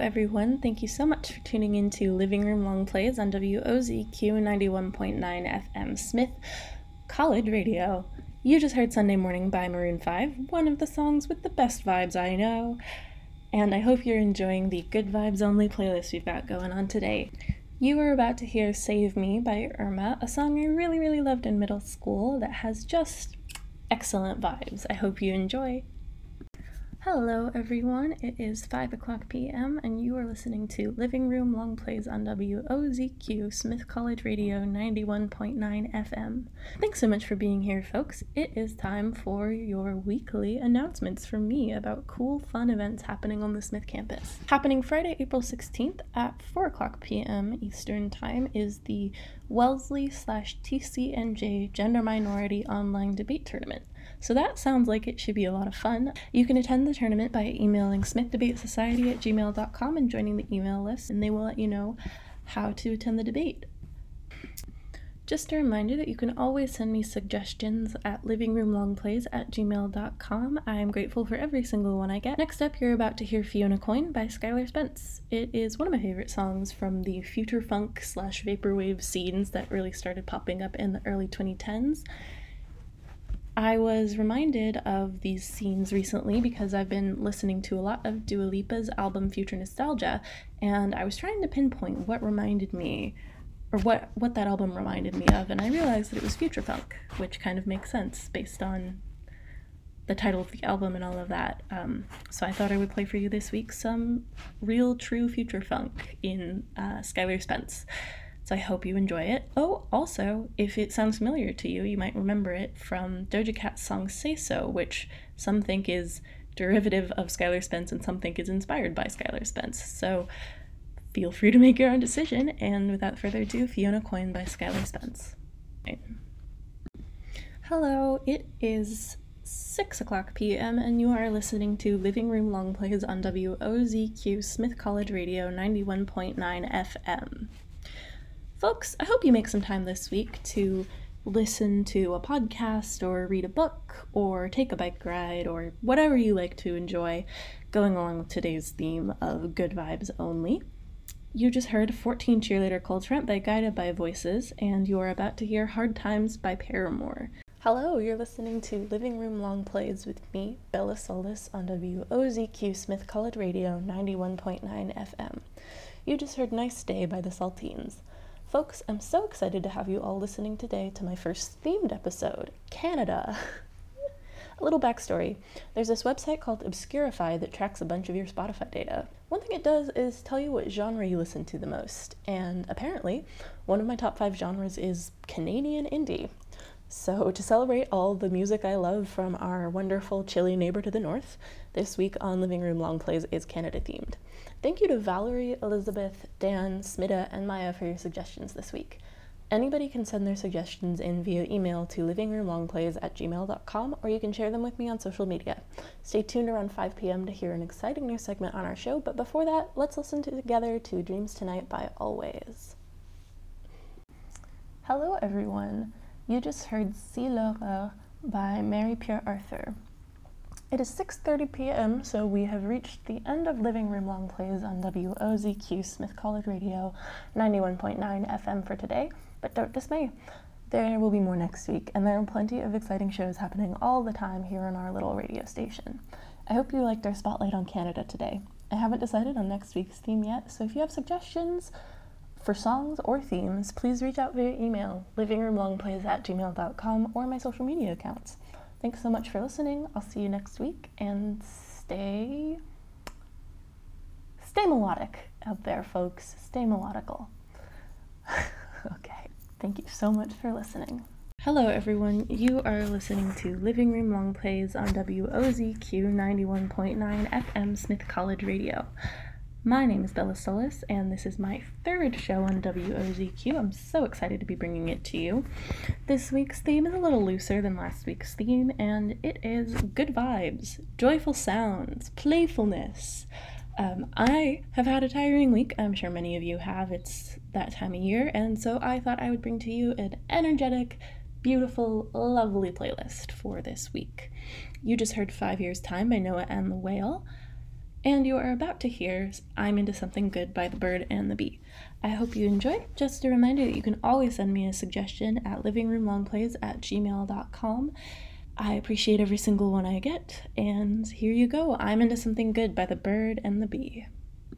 everyone. Thank you so much for tuning in to Living Room Long Plays on WOZQ 91.9 FM Smith College Radio. You just heard Sunday Morning by Maroon 5, one of the songs with the best vibes I know. And I hope you're enjoying the Good Vibes Only playlist we've got going on today. You are about to hear Save Me by Irma, a song I really, really loved in middle school that has just excellent vibes. I hope you enjoy. Hello, everyone. It is 5 o'clock p.m., and you are listening to Living Room Long Plays on WOZQ Smith College Radio 91.9 FM. Thanks so much for being here, folks. It is time for your weekly announcements from me about cool, fun events happening on the Smith campus. Happening Friday, April 16th at 4 o'clock p.m. Eastern Time is the Wellesley slash TCNJ Gender Minority Online Debate Tournament. So that sounds like it should be a lot of fun. You can attend the tournament by emailing smithdebatesociety at gmail.com and joining the email list, and they will let you know how to attend the debate. Just a reminder that you can always send me suggestions at livingroomlongplays at gmail.com. I am grateful for every single one I get. Next up, you're about to hear Fiona Coyne by Skylar Spence. It is one of my favorite songs from the future funk slash vaporwave scenes that really started popping up in the early 2010s. I was reminded of these scenes recently because I've been listening to a lot of Dua Lipa's album Future Nostalgia, and I was trying to pinpoint what reminded me, or what, what that album reminded me of, and I realized that it was future funk, which kind of makes sense based on the title of the album and all of that. Um, so I thought I would play for you this week some real, true future funk in uh, Skylar Spence. So I hope you enjoy it. Oh, also, if it sounds familiar to you, you might remember it from Doja Cat's song Say So, which some think is derivative of Skylar Spence and some think is inspired by Skylar Spence. So feel free to make your own decision. And without further ado, Fiona Coyne by Skylar Spence. Right. Hello, it is 6 o'clock p.m., and you are listening to Living Room Long Plays on WOZQ Smith College Radio 91.9 FM. Folks, I hope you make some time this week to listen to a podcast or read a book or take a bike ride or whatever you like to enjoy going along with today's theme of good vibes only. You just heard 14 Cheerleader Cold Front by Guided by Voices, and you are about to hear Hard Times by Paramore. Hello, you're listening to Living Room Long Plays with me, Bella Solis, on WOZQ Smith College Radio 91.9 FM. You just heard Nice Day by the Saltines. Folks, I'm so excited to have you all listening today to my first themed episode Canada. a little backstory there's this website called Obscurify that tracks a bunch of your Spotify data. One thing it does is tell you what genre you listen to the most, and apparently, one of my top five genres is Canadian indie. So, to celebrate all the music I love from our wonderful, chilly neighbor to the north, this week on Living Room Long Plays is Canada themed. Thank you to Valerie, Elizabeth, Dan, Smida, and Maya for your suggestions this week. Anybody can send their suggestions in via email to livingroomlongplays at gmail.com or you can share them with me on social media. Stay tuned around 5 p.m. to hear an exciting new segment on our show, but before that, let's listen to together to Dreams Tonite by Alvvays. Hello, everyone. You just heard Si l'horreur by Marie-Pierre Arthur. It is 6:30 p.m., so we have reached the end of Living Room Long Plays on WOZQ Smith College Radio 91.9 FM for today, but don't dismay. There will be more next week, and there are plenty of exciting shows happening all the time here on our little radio station. I hope you liked our spotlight on Canada today. I haven't decided on next week's theme yet, so if you have suggestions for songs or themes, please reach out via email, livingroomlongplays at gmail.com, or my social media accounts. Thanks so much for listening. I'll see you next week and stay stay melodic out there, folks. Stay melodical. okay. Thank you so much for listening. Hello, everyone. You are listening to Living Room Long Plays on WOZQ 91.9 FM Smith College Radio. My name is Bella Solis, and this is my third show on WOZQ. I'm so excited to be bringing it to you. This week's theme is a little looser than last week's theme, and it is good vibes, joyful sounds, playfulness. Um, I have had a tiring week. I'm sure many of you have. It's that time of year, and so I thought I would bring to you an energetic, beautiful, lovely playlist for this week. You just heard Five Years Time by Noah and the Whale. And you are about to hear I'm Into Something Good by the Bird and the Bee. I hope you enjoy. Just a reminder that you can always send me a suggestion at livingroomlongplays at gmail.com. I appreciate every single one I get, and here you go I'm Into Something Good by the Bird and the Bee.